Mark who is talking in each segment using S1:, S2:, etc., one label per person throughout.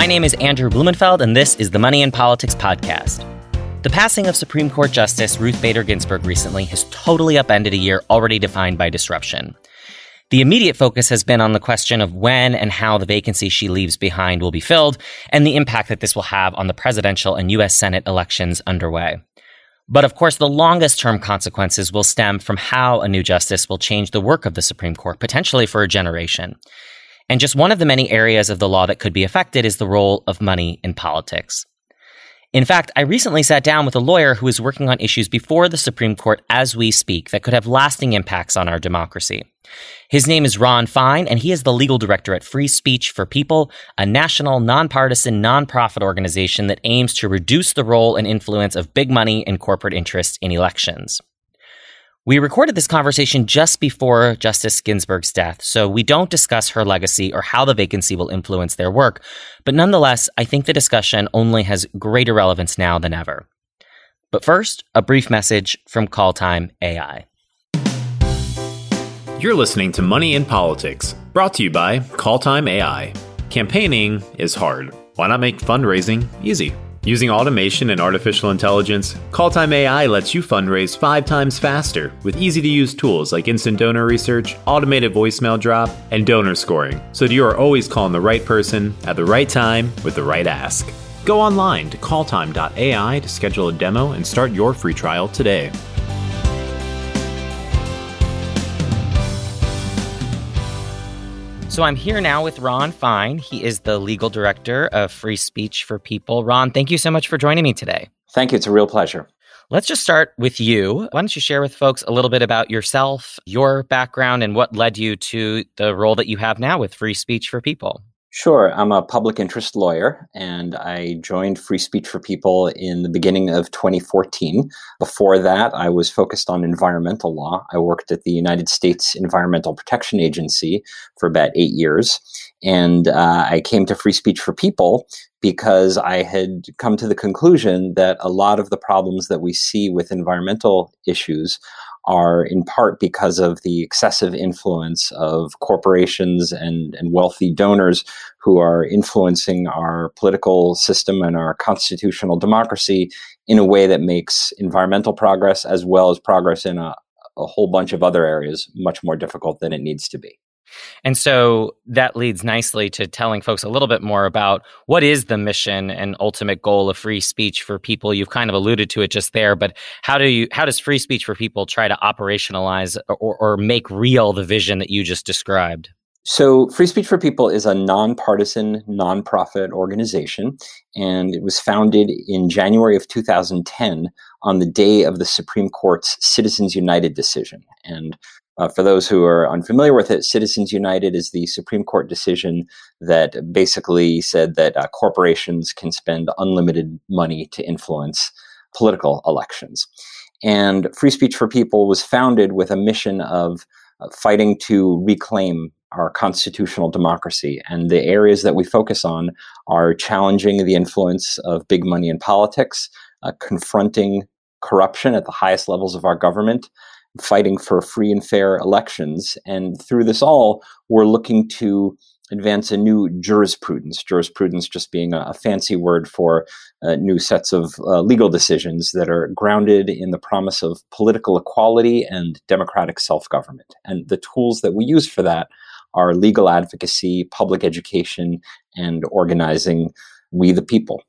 S1: My name is Andrew Blumenfeld, and this is the Money in Politics podcast. The passing of Supreme Court Justice Ruth Bader Ginsburg recently has totally upended a year already defined by disruption. The immediate focus has been on the question of when and how the vacancy she leaves behind will be filled and the impact that this will have on the presidential and U.S. Senate elections underway. But of course, the longest term consequences will stem from how a new justice will change the work of the Supreme Court, potentially for a generation. And just one of the many areas of the law that could be affected is the role of money in politics. In fact, I recently sat down with a lawyer who is working on issues before the Supreme Court as we speak that could have lasting impacts on our democracy. His name is Ron Fein, and he is the legal director at Free Speech for People, a national, nonpartisan, nonprofit organization that aims to reduce the role and influence of big money and corporate interests in elections. We recorded this conversation just before Justice Ginsburg's death, so we don't discuss her legacy or how the vacancy will influence their work. But nonetheless, I think the discussion only has greater relevance now than ever. But first, a brief message from Call Time AI.
S2: You're listening to Money in Politics, brought to you by Call Time AI. Campaigning is hard. Why not make fundraising easy? Using automation and artificial intelligence, Calltime AI lets you fundraise five times faster with easy to use tools like instant donor research, automated voicemail drop, and donor scoring, so that you are always calling the right person at the right time with the right ask. Go online to calltime.ai to schedule a demo and start your free trial today.
S1: So I'm here now with Ron Fein. He is the legal director of Free Speech for People. Ron, thank you so much for joining me today.
S3: Thank you. It's a real pleasure.
S1: Let's just start with you. Why don't you share with folks a little bit about yourself, your background, and what led you to the role that you have now with Free Speech for People?
S3: Sure. I'm a public interest lawyer, and I joined Free Speech for People in the beginning of 2014. Before that, I was focused on environmental law. I worked at the United States Environmental Protection Agency for about eight years. And uh, I came to Free Speech for People because I had come to the conclusion that a lot of the problems that we see with environmental issues are in part because of the excessive influence of corporations and, and wealthy donors who are influencing our political system and our constitutional democracy in a way that makes environmental progress as well as progress in a, a whole bunch of other areas much more difficult than it needs to be.
S1: And so that leads nicely to telling folks a little bit more about what is the mission and ultimate goal of free speech for people. You've kind of alluded to it just there, but how do you how does free speech for people try to operationalize or, or make real the vision that you just described?
S3: So, Free Speech for People is a nonpartisan, nonprofit organization, and it was founded in January of 2010 on the day of the Supreme Court's Citizens United decision. And uh, for those who are unfamiliar with it, Citizens United is the Supreme Court decision that basically said that uh, corporations can spend unlimited money to influence political elections. And Free Speech for People was founded with a mission of uh, fighting to reclaim our constitutional democracy. And the areas that we focus on are challenging the influence of big money in politics, uh, confronting corruption at the highest levels of our government, fighting for free and fair elections. And through this all, we're looking to advance a new jurisprudence, jurisprudence just being a, a fancy word for uh, new sets of uh, legal decisions that are grounded in the promise of political equality and democratic self government. And the tools that we use for that are legal advocacy, public education, and organizing we the people.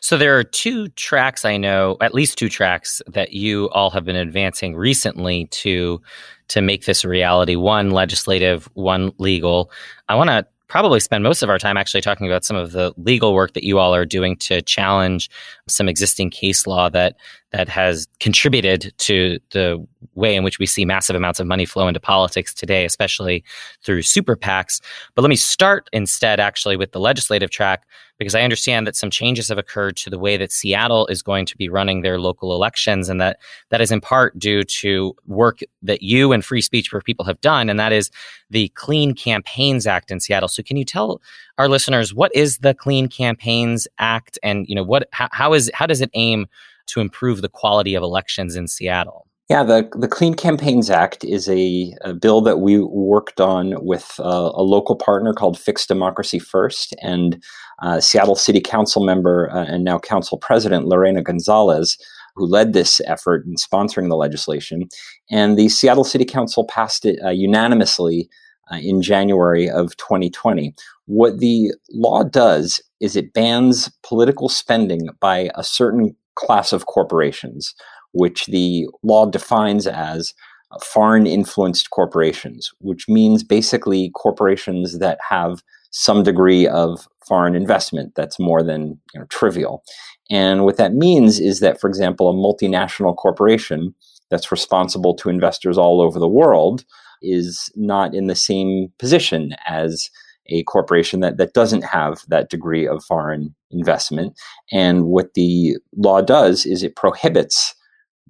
S1: So there are two tracks I know, at least two tracks that you all have been advancing recently to to make this a reality. One legislative, one legal. I want to probably spend most of our time actually talking about some of the legal work that you all are doing to challenge some existing case law that that has contributed to the way in which we see massive amounts of money flow into politics today, especially through super PACs. But let me start instead actually with the legislative track because I understand that some changes have occurred to the way that Seattle is going to be running their local elections and that that is in part due to work that you and Free Speech for People have done and that is the Clean Campaigns Act in Seattle. So can you tell our listeners what is the Clean Campaigns Act and you know what how, how is how does it aim to improve the quality of elections in Seattle?
S3: Yeah, the, the Clean Campaigns Act is a, a bill that we worked on with uh, a local partner called Fix Democracy First and uh, Seattle City Council member uh, and now Council President Lorena Gonzalez, who led this effort in sponsoring the legislation. And the Seattle City Council passed it uh, unanimously uh, in January of 2020. What the law does is it bans political spending by a certain class of corporations, which the law defines as foreign influenced corporations, which means basically corporations that have some degree of foreign investment that's more than you know, trivial. And what that means is that, for example, a multinational corporation that's responsible to investors all over the world is not in the same position as a corporation that, that doesn't have that degree of foreign investment. And what the law does is it prohibits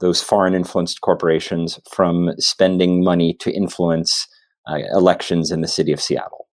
S3: those foreign influenced corporations from spending money to influence uh, elections in the city of Seattle.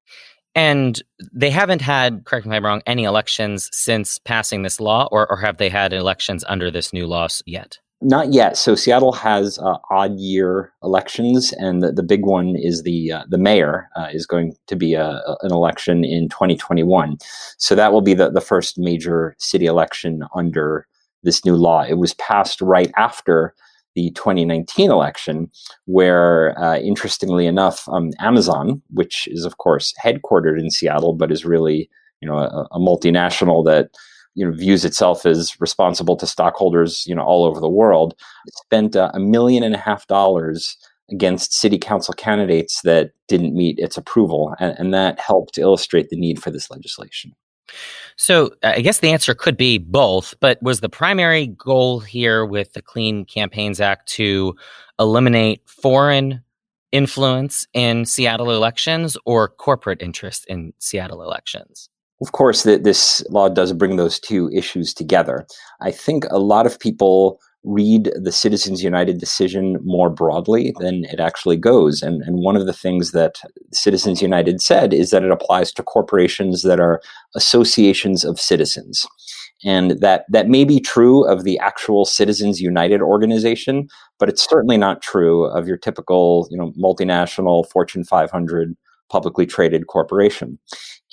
S1: And they haven't had, correct me if I'm wrong, any elections since passing this law, or, or have they had elections under this new law yet?
S3: Not yet. So Seattle has uh, odd year elections, and the, the big one is the uh, the mayor uh, is going to be a, a, an election in 2021. So that will be the, the first major city election under this new law. It was passed right after the 2019 election, where, uh, interestingly enough, um, Amazon, which is of course headquartered in Seattle, but is really you know a, a multinational that you know views itself as responsible to stockholders you know all over the world spent uh, a million and a half dollars against city council candidates that didn't meet its approval and, and that helped illustrate the need for this legislation
S1: so uh, I guess the answer could be both, but was the primary goal here with the Clean Campaigns Act to eliminate foreign influence in Seattle elections or corporate interest in Seattle elections?
S3: Of course, this law does bring those two issues together. I think a lot of people read the Citizens United decision more broadly than it actually goes. And, and one of the things that Citizens United said is that it applies to corporations that are associations of citizens. And that, that may be true of the actual Citizens United organization, but it's certainly not true of your typical, you know, multinational Fortune 500 publicly traded corporation.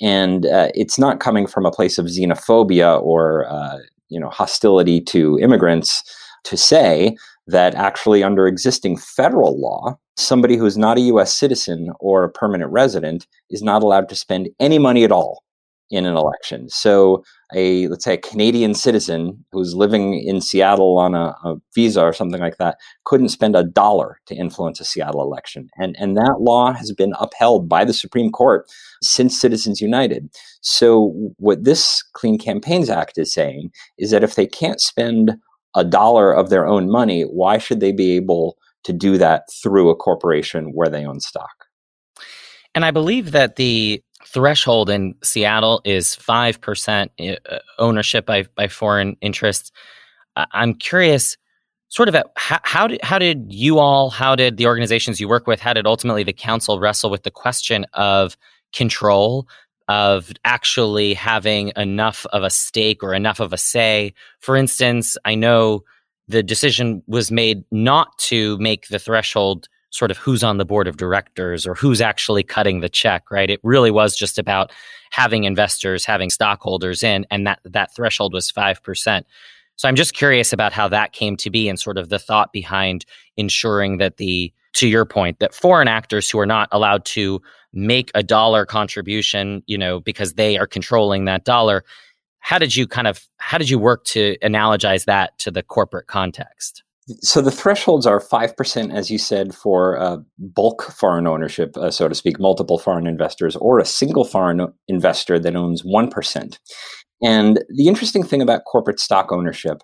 S3: And uh, it's not coming from a place of xenophobia or, uh, you know, hostility to immigrants to say that actually, under existing federal law, somebody who's not a US citizen or a permanent resident is not allowed to spend any money at all in an election. So, a let's say a Canadian citizen who's living in Seattle on a, a, visa or something like that couldn't spend a dollar to influence a Seattle election, and and that law has been upheld by the Supreme Court since Citizens United. So, what this Clean Campaigns Act is saying is that if they can't spend a dollar of their own money, why should they be able to do that through a corporation where they own stock?
S1: And I believe that the threshold in Seattle is 5% uh, ownership by, by foreign interests. I'm curious, sort of, at how, how, did, how did you all, how did the organizations you work with, how did ultimately the council wrestle with the question of control? Of actually having enough of a stake or enough of a say. For instance, I know the decision was made not to make the threshold sort of who's on the board of directors or who's actually cutting the check, right? It really was just about having investors, having stockholders in, and that that threshold was 5%. So I'm just curious about how that came to be and sort of the thought behind ensuring that the to your point that foreign actors who are not allowed to make a dollar contribution, you know, because they are controlling that dollar. How did you kind of how did you work to analogize that to the corporate context?
S3: So the thresholds are five percent, as you said, for uh, bulk foreign ownership, uh, so to speak, multiple foreign investors, or a single foreign investor that owns one percent. And the interesting thing about corporate stock ownership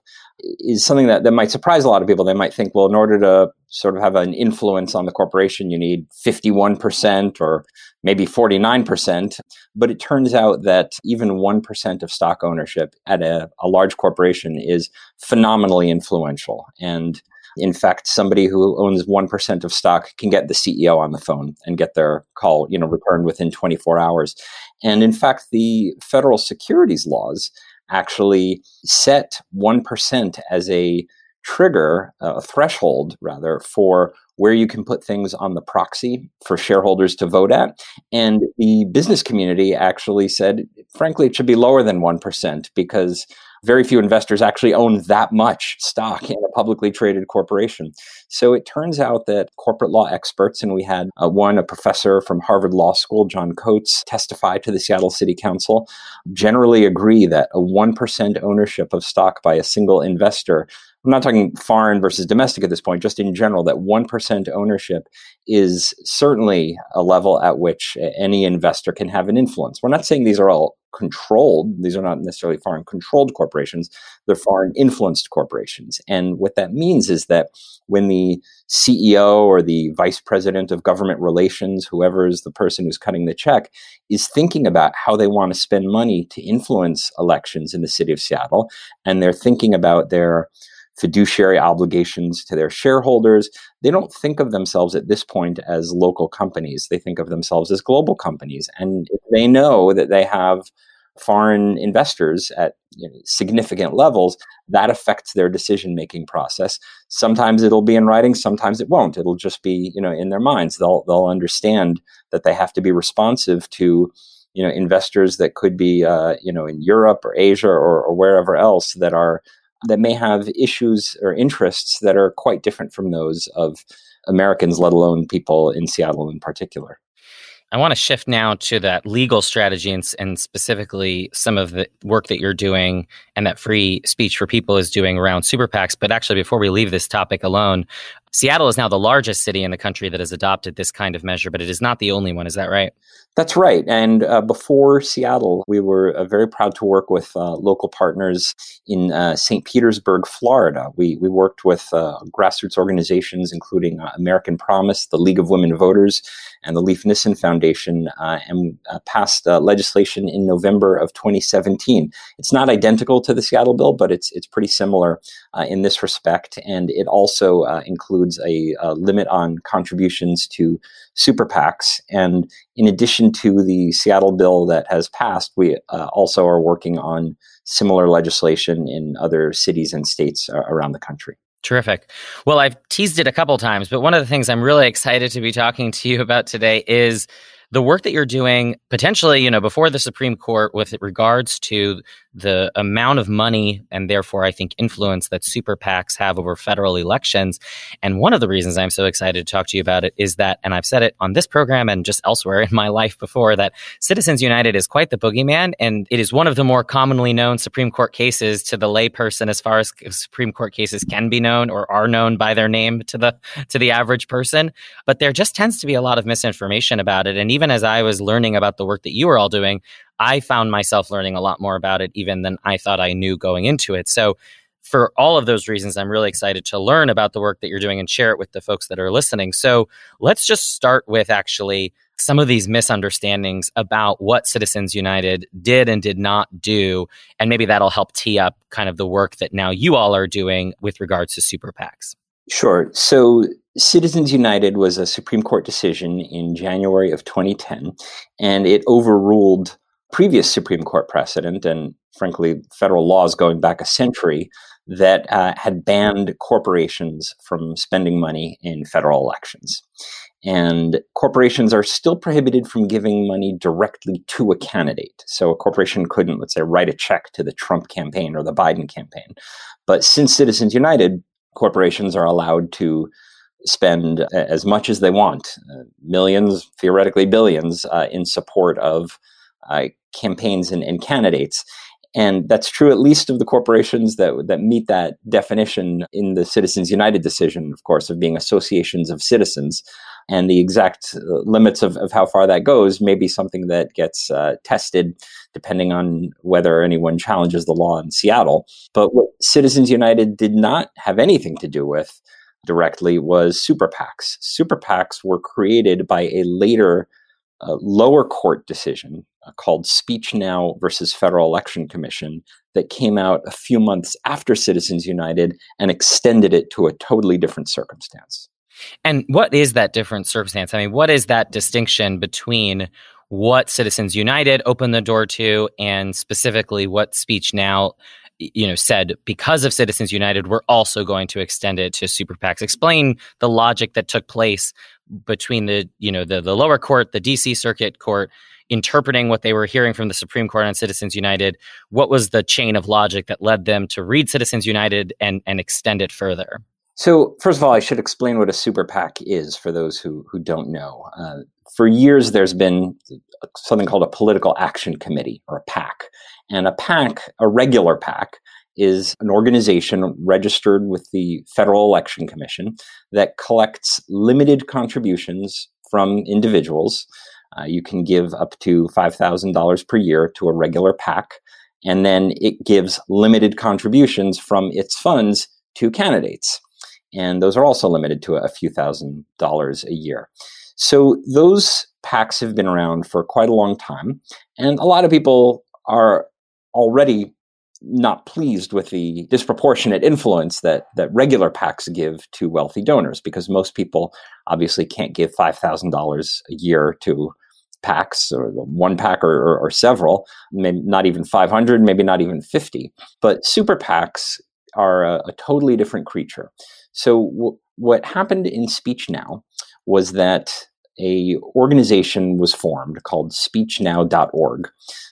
S3: is something that, that might surprise a lot of people. They might think, well, in order to sort of have an influence on the corporation, you need 51% or maybe 49%. But it turns out that even 1% of stock ownership at a, a large corporation is phenomenally influential. And in fact, somebody who owns 1% of stock can get the CEO on the phone and get their call, you know, returned within 24 hours. And in fact, the federal securities laws actually set 1% as a trigger a threshold rather for where you can put things on the proxy for shareholders to vote at. And the business community actually said, frankly, it should be lower than 1% because very few investors actually own that much stock in a publicly traded corporation. So it turns out that corporate law experts, and we had uh, one, a professor from Harvard Law School, John Coates, testify to the Seattle City Council, generally agree that a 1% ownership of stock by a single investor I'm not talking foreign versus domestic at this point, just in general, that 1% ownership is certainly a level at which any investor can have an influence. We're not saying these are all controlled, these are not necessarily foreign controlled corporations, they're foreign influenced corporations. And what that means is that when the CEO or the vice president of government relations, whoever is the person who's cutting the check, is thinking about how they want to spend money to influence elections in the city of Seattle, and they're thinking about their fiduciary obligations to their shareholders. They don't think of themselves at this point as local companies. They think of themselves as global companies. And if they know that they have foreign investors at you know, significant levels, that affects their decision making process. Sometimes it'll be in writing, sometimes it won't. It'll just be, you know, in their minds. They'll they'll understand that they have to be responsive to you know investors that could be uh, you know in Europe or Asia or, or wherever else that are that may have issues or interests that are quite different from those of Americans, let alone people in Seattle in particular.
S1: I want to shift now to that legal strategy and, and, specifically some of the work that you're doing and that free speech for people is doing around super PACs. But actually, before we leave this topic alone, Seattle is now the largest city in the country that has adopted this kind of measure, but it is not the only one. Is that right?
S3: That's right. And uh, before Seattle, we were uh, very proud to work with uh, local partners in uh, St. Petersburg, Florida. We, we worked with uh, grassroots organizations, including uh, American Promise, the League of Women Voters, and the Leif Nissen Foundation, and passed legislation in November of 2017. It's not identical to the Seattle bill, but it's, it's pretty similar in this respect. And it also includes a, a limit on contributions to super PACs. And in addition to the Seattle bill that has passed, we uh, also are working on similar legislation in other cities and states uh, around the country.
S1: Terrific. Well, I've teased it a couple times, but one of the things I'm really excited to be talking to you about today is the work that you're doing potentially, you know, before the Supreme Court with regards to the amount of money and therefore I think influence that super PACs have over federal elections. And one of the reasons I'm so excited to talk to you about it is that, and I've said it on this program and just elsewhere in my life before, that Citizens United is quite the boogeyman. And it is one of the more commonly known Supreme Court cases to the layperson as far as Supreme Court cases can be known or are known by their name to the to the average person. But there just tends to be a lot of misinformation about it. And even as I was learning about the work that you were all doing, I found myself learning a lot more about it even than I thought I knew going into it. So, for all of those reasons, I'm really excited to learn about the work that you're doing and share it with the folks that are listening. So, let's just start with actually some of these misunderstandings about what Citizens United did and did not do. And maybe that'll help tee up kind of the work that now you all are doing with regards to super PACs.
S3: Sure. So, Citizens United was a Supreme Court decision in January of 2010, and it overruled previous Supreme Court precedent and, frankly, federal laws going back a century that uh, had banned corporations from spending money in federal elections. And corporations are still prohibited from giving money directly to a candidate. So a corporation couldn't, let's say, write a check to the Trump campaign or the Biden campaign. But since Citizens United, corporations are allowed to spend as much as they want, uh, millions, theoretically billions, uh, in support of uh, campaigns and, and candidates. And that's true at least of the corporations that, that meet that definition in the Citizens United decision, of course, of being associations of citizens. And the exact uh, limits of, of how far that goes may be something that gets uh, tested depending on whether anyone challenges the law in Seattle. But what Citizens United did not have anything to do with directly was super PACs. Super PACs were created by a later uh, lower court decision uh, called Speech Now versus Federal Election Commission that came out a few months after Citizens United and extended it to a totally different circumstance.
S1: And what is that different circumstance? I mean, what is that distinction between what Citizens United opened the door to and specifically what Speech Now you know, said because of Citizens United, we're also going to extend it to super PACs. Explain the logic that took place between the, you know, the, the lower court, the DC Circuit Court, interpreting what they were hearing from the Supreme Court on Citizens United. What was the chain of logic that led them to read Citizens United and, and extend it further?
S3: So, first of all, I should explain what a super PAC is for those who, who don't know. Uh, for years, there's been something called a political action committee or a PAC. And a PAC, a regular PAC, is an organization registered with the Federal Election Commission that collects limited contributions from individuals. Uh, you can give up to $5,000 per year to a regular PAC, and then it gives limited contributions from its funds to candidates. And those are also limited to a few thousand dollars a year. So those PACs have been around for quite a long time, and a lot of people are already not pleased with the disproportionate influence that that regular PACs give to wealthy donors because most people obviously can't give five thousand dollars a year to PACs or one PAC or, or, or several, maybe not even five hundred, maybe not even fifty. But super PACs are a, a totally different creature. So w- what happened in Speech Now was that a organization was formed called speechnow.org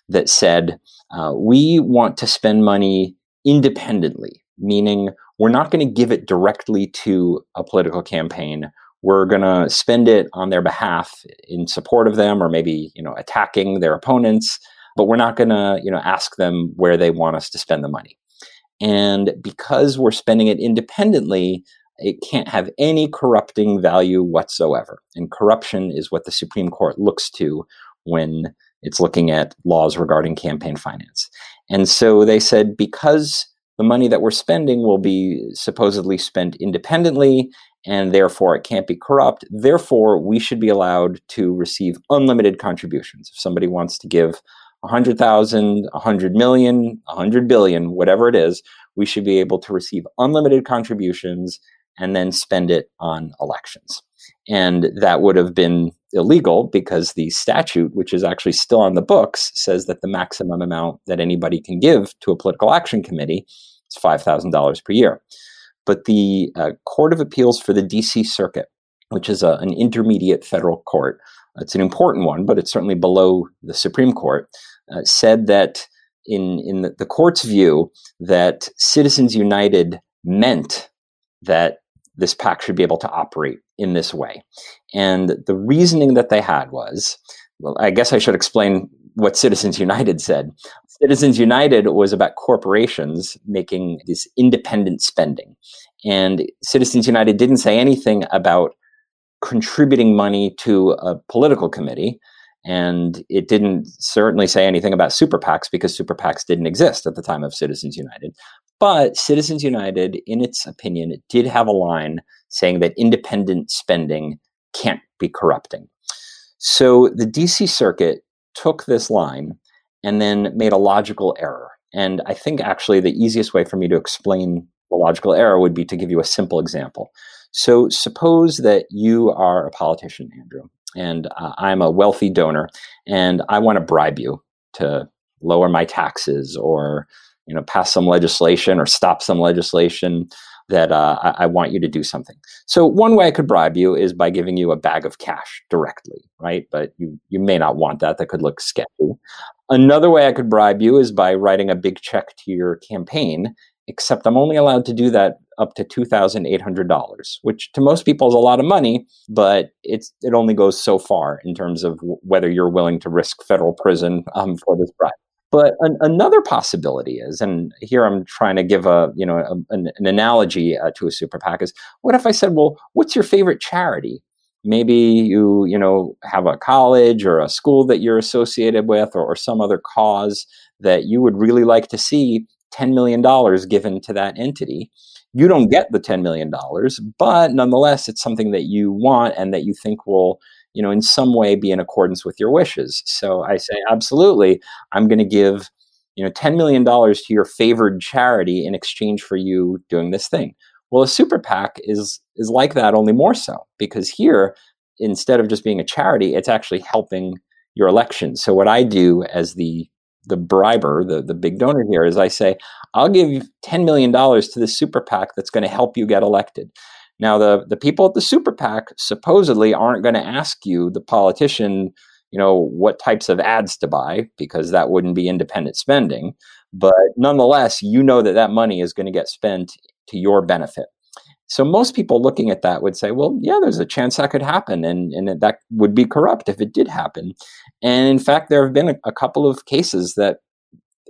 S3: that said uh, we want to spend money independently, meaning we're not going to give it directly to a political campaign. We're going to spend it on their behalf in support of them or maybe, you know, attacking their opponents, but we're not going to, you know, ask them where they want us to spend the money. And because we're spending it independently, it can't have any corrupting value whatsoever. And corruption is what the Supreme Court looks to when it's looking at laws regarding campaign finance. And so they said because the money that we're spending will be supposedly spent independently and therefore it can't be corrupt, therefore we should be allowed to receive unlimited contributions. If somebody wants to give 100,000, 100 million, 100 billion, whatever it is, we should be able to receive unlimited contributions and then spend it on elections. And that would have been illegal because the statute, which is actually still on the books, says that the maximum amount that anybody can give to a political action committee is $5,000 per year. But the uh, Court of Appeals for the DC Circuit, which is a, an intermediate federal court, it's an important one, but it's certainly below the Supreme Court, uh, said that in, in the, the court's view, that Citizens United meant that this PAC should be able to operate in this way. And the reasoning that they had was well, I guess I should explain what Citizens United said. Citizens United was about corporations making this independent spending. And Citizens United didn't say anything about contributing money to a political committee. And it didn't certainly say anything about super PACs because super PACs didn't exist at the time of Citizens United. But Citizens United, in its opinion, did have a line saying that independent spending can't be corrupting. So the DC Circuit took this line and then made a logical error. And I think actually the easiest way for me to explain the logical error would be to give you a simple example. So suppose that you are a politician, Andrew, and uh, I'm a wealthy donor, and I want to bribe you to lower my taxes or you know pass some legislation or stop some legislation that uh, I, I, want you to do something. So one way I could bribe you is by giving you a bag of cash directly, right? But you you may not want that. That could look sketchy. Another way I could bribe you is by writing a big check to your campaign. Except I'm only allowed to do that up to $2,800, which to most people is a lot of money, but it's it only goes so far in terms of w- whether you're willing to risk federal prison um, for this bribe. But an, another possibility is, and here I'm trying to give a you know a, an, an, analogy uh, to a super PAC is, what if I said, well, what's your favorite charity? Maybe you you know have a college or a school that you're associated with, or, or some other cause that you would really like to see $10 million given to that entity. You don't get the $10 million, but nonetheless, it's something that you want and that you think will, you know, in some way be in accordance with your wishes. So I say, absolutely, I'm going to give, you know, $10 million to your favored charity in exchange for you doing this thing. Well, a super PAC is is like that, only more so, because here, instead of just being a charity, it's actually helping your election. So what I do as the the briber, the, the big donor here, is I say, I'll give $10 million to this super PAC that's going to help you get elected. Now, the, the people at the super PAC supposedly aren't going to ask you, the politician, you know, what types of ads to buy, because that wouldn't be independent spending. But nonetheless, you know that that money is going to get spent to your benefit. So most people looking at that would say, well, yeah, there's a chance that could happen, and, and that would be corrupt if it did happen. And in fact, there have been a, a couple of cases that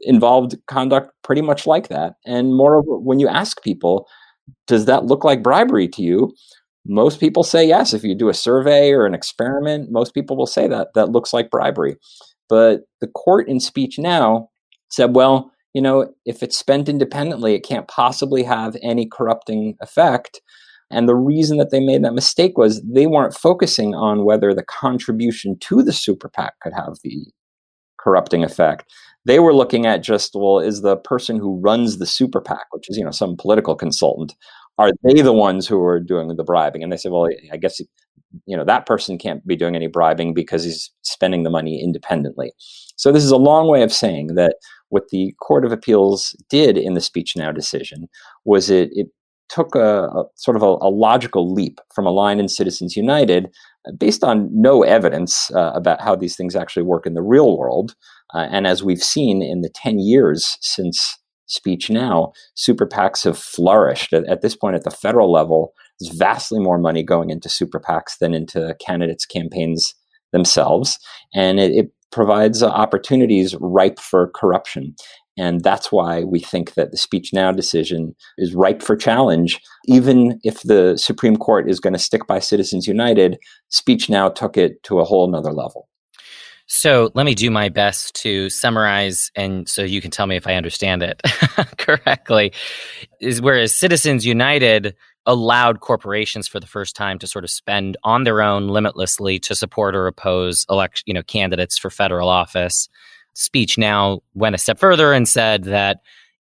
S3: involved conduct pretty much like that. And moreover, when you ask people, does that look like bribery to you? Most people say yes. If you do a survey or an experiment, most people will say that that looks like bribery. But the court in speech now said, well, you know, if it's spent independently, it can't possibly have any corrupting effect. And the reason that they made that mistake was they weren't focusing on whether the contribution to the super PAC could have the corrupting effect. They were looking at just, well, is the person who runs the super PAC, which is, you know, some political consultant, are they the ones who are doing the bribing? And they said, well, I guess, you know, that person can't be doing any bribing because he's spending the money independently. So this is a long way of saying that what the Court of Appeals did in the Speech Now decision was it, it took a, a sort of a, a, logical leap from a line in Citizens United based on no evidence uh, about how these things actually work in the real world. Uh, and as we've seen in the 10 years since Speech Now, super PACs have flourished. At, at this point, at the federal level, there's vastly more money going into super PACs than into candidates' campaigns themselves. And it, it provides uh, opportunities ripe for corruption. And that's why we think that the Speech Now decision is ripe for challenge. Even if the Supreme Court is going to stick by Citizens United, Speech Now took it to a whole nother level.
S1: So let me do my best to summarize, and so you can tell me if I understand it correctly. Is whereas Citizens United allowed corporations for the first time to sort of spend on their own limitlessly to support or oppose elect, you know, candidates for federal office. Speech now went a step further and said that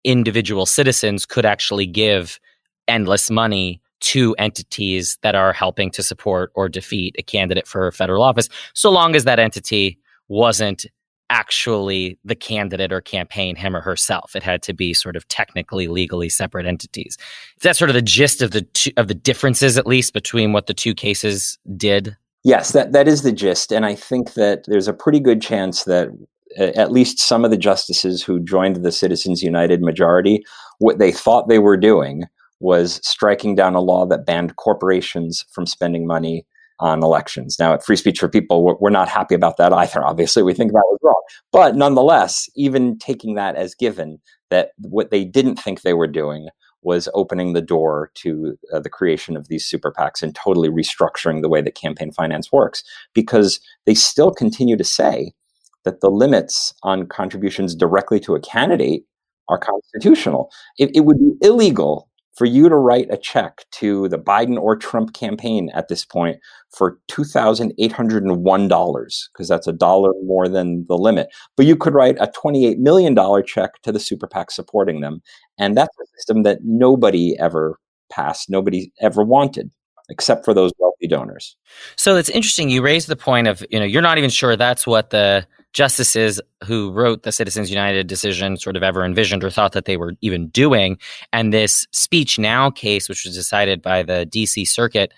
S1: individual citizens could actually give endless money to entities that are helping to support or defeat a candidate for federal office, so long as that entity wasn't actually the candidate or campaign him or herself. It had to be sort of technically legally separate entities. That's sort of the gist of the two, of the differences at least between what the two cases did.
S3: Yes, that that is the gist and I think that there's a pretty good chance that at least some of the justices who joined the Citizens United majority what they thought they were doing was striking down a law that banned corporations from spending money on elections. Now, at Free Speech for People, we're not happy about that either. Obviously, we think that was wrong. But nonetheless, even taking that as given, that what they didn't think they were doing was opening the door to uh, the creation of these super PACs and totally restructuring the way that campaign finance works, because they still continue to say that the limits on contributions directly to a candidate are constitutional. It, it would be illegal for you to write a check to the Biden or Trump campaign at this point for $2,801, because that's a dollar more than the limit. But you could write a $28 million check to the super PAC supporting them. And that's a system that nobody ever passed, nobody ever wanted except for those wealthy donors.
S1: So it's interesting. You raised the point of, you know, you're not even sure that's what the justices who wrote the Citizens United decision sort of ever envisioned or thought that they were even doing. And this Speech Now case, which was decided by the DC Circuit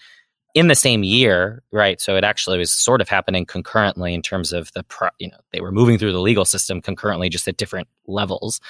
S1: in the same year, right? So it actually was sort of happening concurrently in terms of the, pro- you know, they were moving through the legal system concurrently, just at different levels.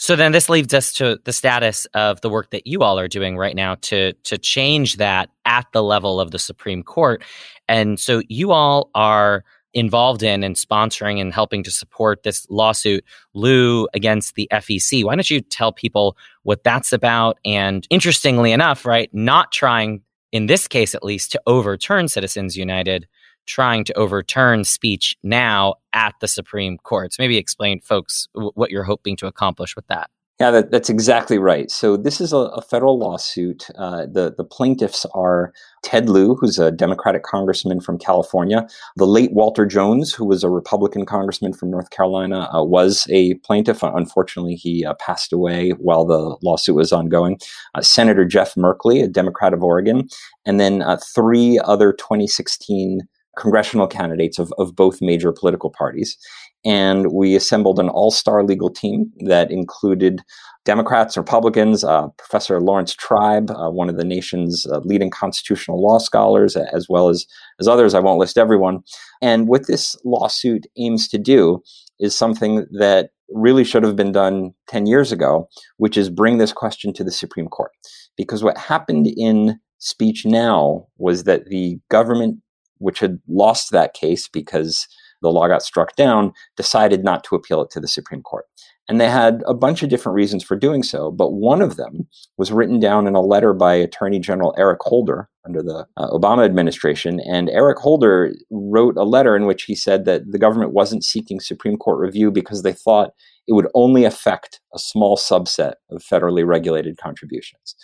S1: So then this leads us to the status of the work that you all are doing right now to to change that at the level of the Supreme Court. And so you all are involved in and sponsoring and helping to support this lawsuit, Lieu against the FEC. Why don't you tell people what that's about? And interestingly enough, right, not trying, in this case at least, to overturn Citizens United, trying to overturn speech now at the Supreme Court. So maybe explain, folks, w- what you're hoping to accomplish with that.
S3: Yeah, that, that's exactly right. So this is a, a federal lawsuit. Uh, the the plaintiffs are Ted Lieu, who's a Democratic congressman from California. The late Walter Jones, who was a Republican congressman from North Carolina, uh, was a plaintiff. Unfortunately, he uh, passed away while the lawsuit was ongoing. Uh, Senator Jeff Merkley, a Democrat of Oregon, and then uh, three other 2016 congressional candidates of, of both major political parties. And we assembled an all star legal team that included Democrats, Republicans, uh, Professor Laurence Tribe, uh, one of the nation's uh, leading constitutional law scholars, as well as, as others. I won't list everyone. And what this lawsuit aims to do is something that really should have been done 10 years ago, which is bring this question to the Supreme Court. Because what happened in Speech Now was that the government, which had lost that case because the law got struck down, decided not to appeal it to the Supreme Court. And they had a bunch of different reasons for doing so, but one of them was written down in a letter by Attorney General Eric Holder under the uh, Obama administration. And Eric Holder wrote a letter in which he said that the government wasn't seeking Supreme Court review because they thought it would only affect a small subset of federally regulated contributions.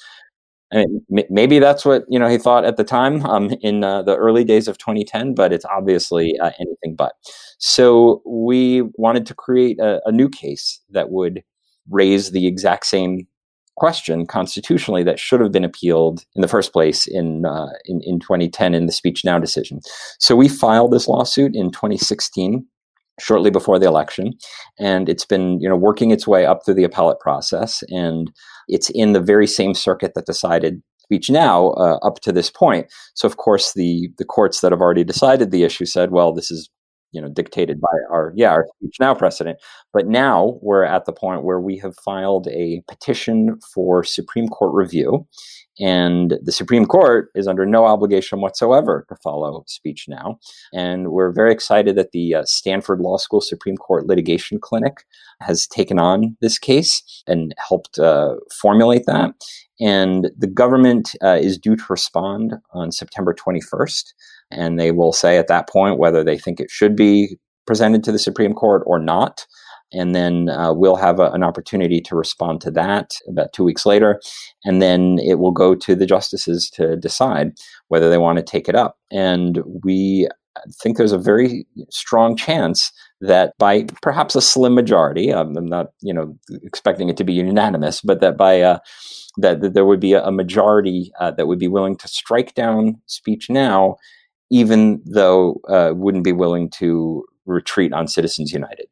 S3: I mean, maybe that's what you know he thought at the time um, in uh, the early days of 2010, but it's obviously uh, anything but. So we wanted to create a, a, new case that would raise the exact same question constitutionally that should have been appealed in the first place in, uh, in in 2010 in the Speech Now decision. So we filed this lawsuit in 2016 shortly before the election and it's been you know working its way up through the appellate process and it's in the very same circuit that decided speech now uh, up to this point. So of course the the courts that have already decided the issue said, well, this is you know dictated by our yeah our speech now precedent. But now we're at the point where we have filed a petition for Supreme Court review, and the Supreme Court is under no obligation whatsoever to follow speech now. And we're very excited that the uh, Stanford Law School Supreme Court Litigation Clinic has taken on this case and helped uh, formulate that. And the government uh, is due to respond on September 21st. And they will say at that point whether they think it should be presented to the Supreme Court or not and then uh, we'll have a, an opportunity to respond to that about two weeks later and then it will go to the justices to decide whether they want to take it up. And we think there's a very strong chance that by perhaps a slim majority i'm not you know expecting it to be unanimous but that by uh, that, that, there would be a, majority uh, that would be willing to strike down speech now even though uh, wouldn't be willing to retreat on citizens united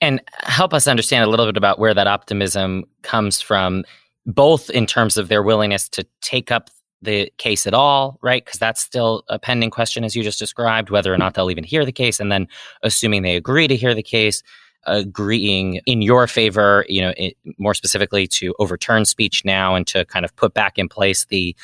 S1: and help us understand a little bit about where that optimism comes from, both in terms of their willingness to take up the case at all, right? Because that's still a pending question, as you just described, whether or not they'll even hear the case. And then, assuming they agree to hear the case, agreeing in your favor, you know, it, more specifically to overturn speech now and to kind of put back in place the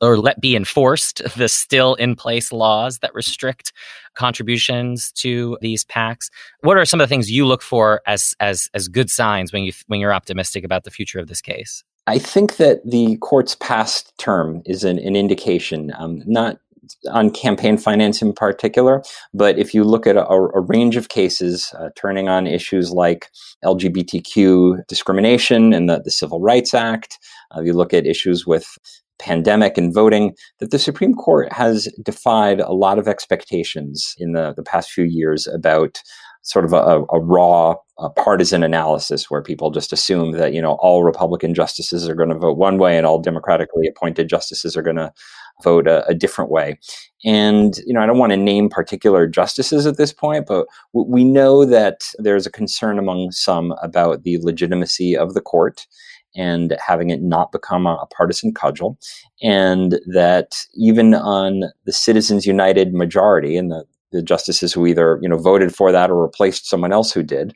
S1: or let be enforced the still in place laws that restrict contributions to these PACs. What are some of the things you look for as as as good signs when you when you're optimistic about the future of this case?
S3: I think that the court's past term is an, an indication, um, not on campaign finance in particular, but if you look at a, a range of cases uh, turning on issues like LGBTQ discrimination and the, the Civil Rights Act, uh, you look at issues with pandemic and voting, that the Supreme Court has defied a lot of expectations in the, the past few years about sort of a, a raw a partisan analysis where people just assume that you know all Republican justices are going to vote one way and all democratically appointed justices are going to vote a, a, different way. And you know I don't want to name particular justices at this point, but we know that there's a concern among some about the legitimacy of the court and having it not become a, a partisan cudgel, and that even on the Citizens United majority and the, the justices who either you know voted for that or replaced someone else who did,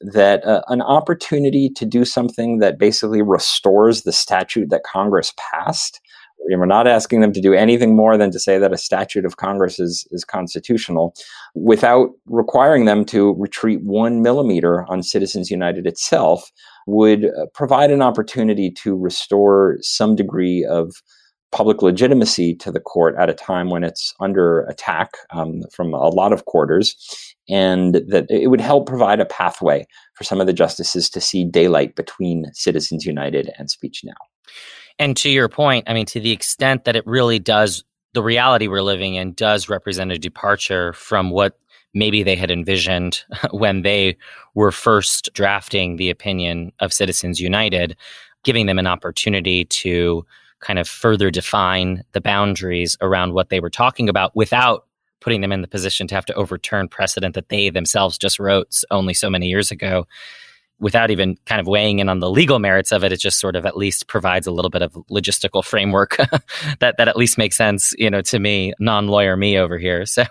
S3: that uh, an opportunity to do something that basically restores the statute that Congress passed. We're not asking them to do anything more than to say that a statute of Congress is, is constitutional without requiring them to retreat one millimeter on Citizens United itself would uh, provide an opportunity to restore some degree of public legitimacy to the court at a time when it's under attack um, from a lot of quarters, and that it would help provide a pathway for some of the justices to see daylight between Citizens United and Speech Now.
S1: And to your point, I mean, to the extent that it really does, the reality we're living in does represent a departure from what maybe they had envisioned when they were first drafting the opinion of Citizens United, giving them an opportunity to kind of further define the boundaries around what they were talking about without putting them in the position to have to overturn precedent that they themselves just wrote only so many years ago without even kind of weighing in on the legal merits of it, it just sort of at least provides a little bit of logistical framework that that at least makes sense, you know, to me, non-lawyer me over here. So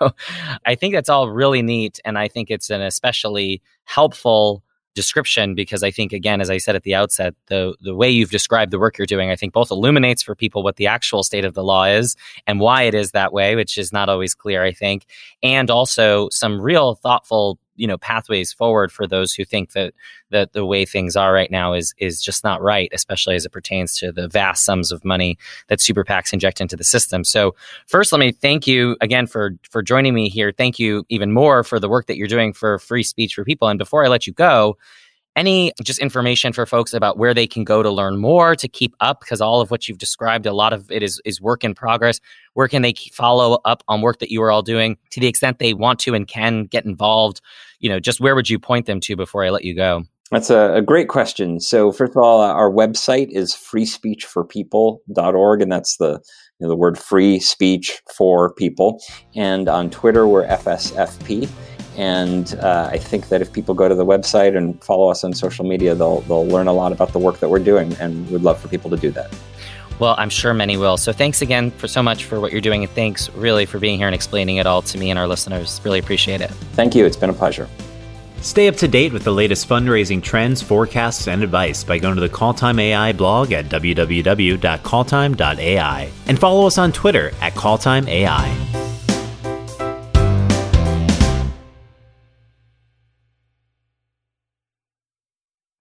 S1: I think that's all really neat, and I think it's an especially helpful description because I think again, as I said at the outset, the the way you've described the work you're doing, I think both illuminates for people what the actual state of the law is and why it is that way, which is not always clear, I think, and also some real thoughtful you know pathways forward for those who think that that the way things are right now is is just not right, especially as it pertains to the vast sums of money that super PACs inject into the system. So first, let me thank you again for for joining me here. Thank you even more for the work that you're doing for free speech for people. And before I let you go, any just information for folks about where they can go to learn more to keep up? Because all of what you've described a lot of it is is work in progress. Where can they follow up on work that you are all doing? To the extent they want to and can get involved you know just where would you point them to before i let you go?
S3: That's a, a great question. So first of all our website is freespeechforpeople.org and that's the you know, the word free speech for people. And on twitter we're fsfp and uh, I think that if people go to the website and follow us on social media, they'll they'll learn a lot about the work that we're doing, and we'd love for people to do that.
S1: Well, I'm sure many will. So thanks again for so much for what you're doing, and thanks really for being here and explaining it all to me and our listeners. Really appreciate it.
S3: Thank you. It's been a pleasure.
S2: Stay up to date with the latest fundraising trends, forecasts, and advice by going to the Calltime AI blog at www.calltime.ai and follow us on Twitter at CalltimeAI.